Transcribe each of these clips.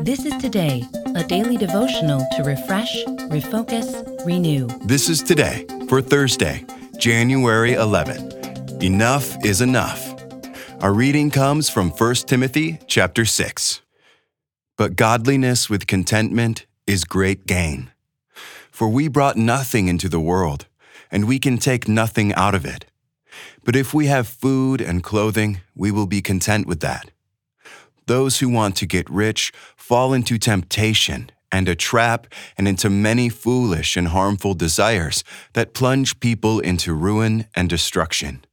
This is Today, a daily devotional to refresh, refocus, renew. This is today for Thursday, January 11. Enough is enough. Our reading comes from 1 Timothy chapter 6. But godliness with contentment is great gain. For we brought nothing into the world, and we can take nothing out of it. But if we have food and clothing, we will be content with that. Those who want to get rich fall into temptation and a trap and into many foolish and harmful desires that plunge people into ruin and destruction.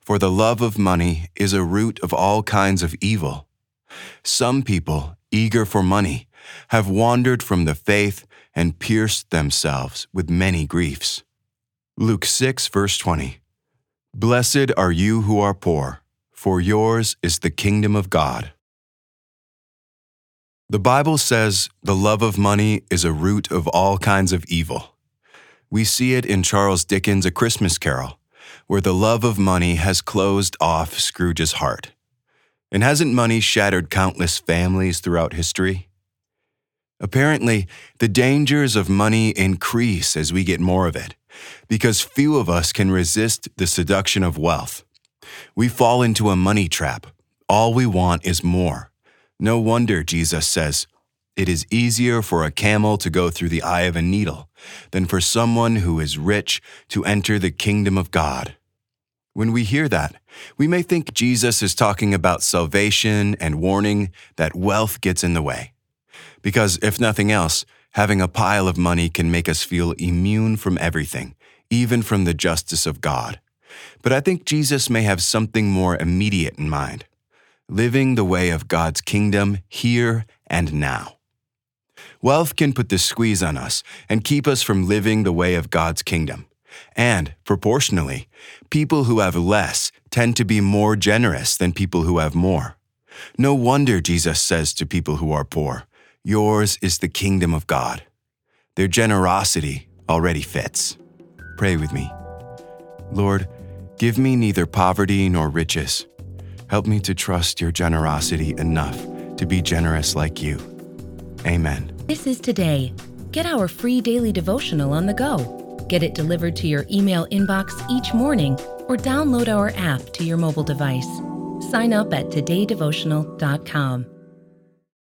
For the love of money is a root of all kinds of evil. Some people, eager for money, have wandered from the faith and pierced themselves with many griefs. Luke 6, verse 20. Blessed are you who are poor, for yours is the kingdom of God. The Bible says the love of money is a root of all kinds of evil. We see it in Charles Dickens' A Christmas Carol, where the love of money has closed off Scrooge's heart. And hasn't money shattered countless families throughout history? Apparently, the dangers of money increase as we get more of it, because few of us can resist the seduction of wealth. We fall into a money trap. All we want is more. No wonder Jesus says, It is easier for a camel to go through the eye of a needle than for someone who is rich to enter the kingdom of God. When we hear that, we may think Jesus is talking about salvation and warning that wealth gets in the way. Because if nothing else, having a pile of money can make us feel immune from everything, even from the justice of God. But I think Jesus may have something more immediate in mind living the way of God's kingdom here and now. Wealth can put the squeeze on us and keep us from living the way of God's kingdom. And, proportionally, people who have less tend to be more generous than people who have more. No wonder Jesus says to people who are poor, Yours is the kingdom of God. Their generosity already fits. Pray with me. Lord, give me neither poverty nor riches Help me to trust your generosity enough to be generous like you. Amen. This is Today. Get our free daily devotional on the go. Get it delivered to your email inbox each morning or download our app to your mobile device. Sign up at todaydevotional.com.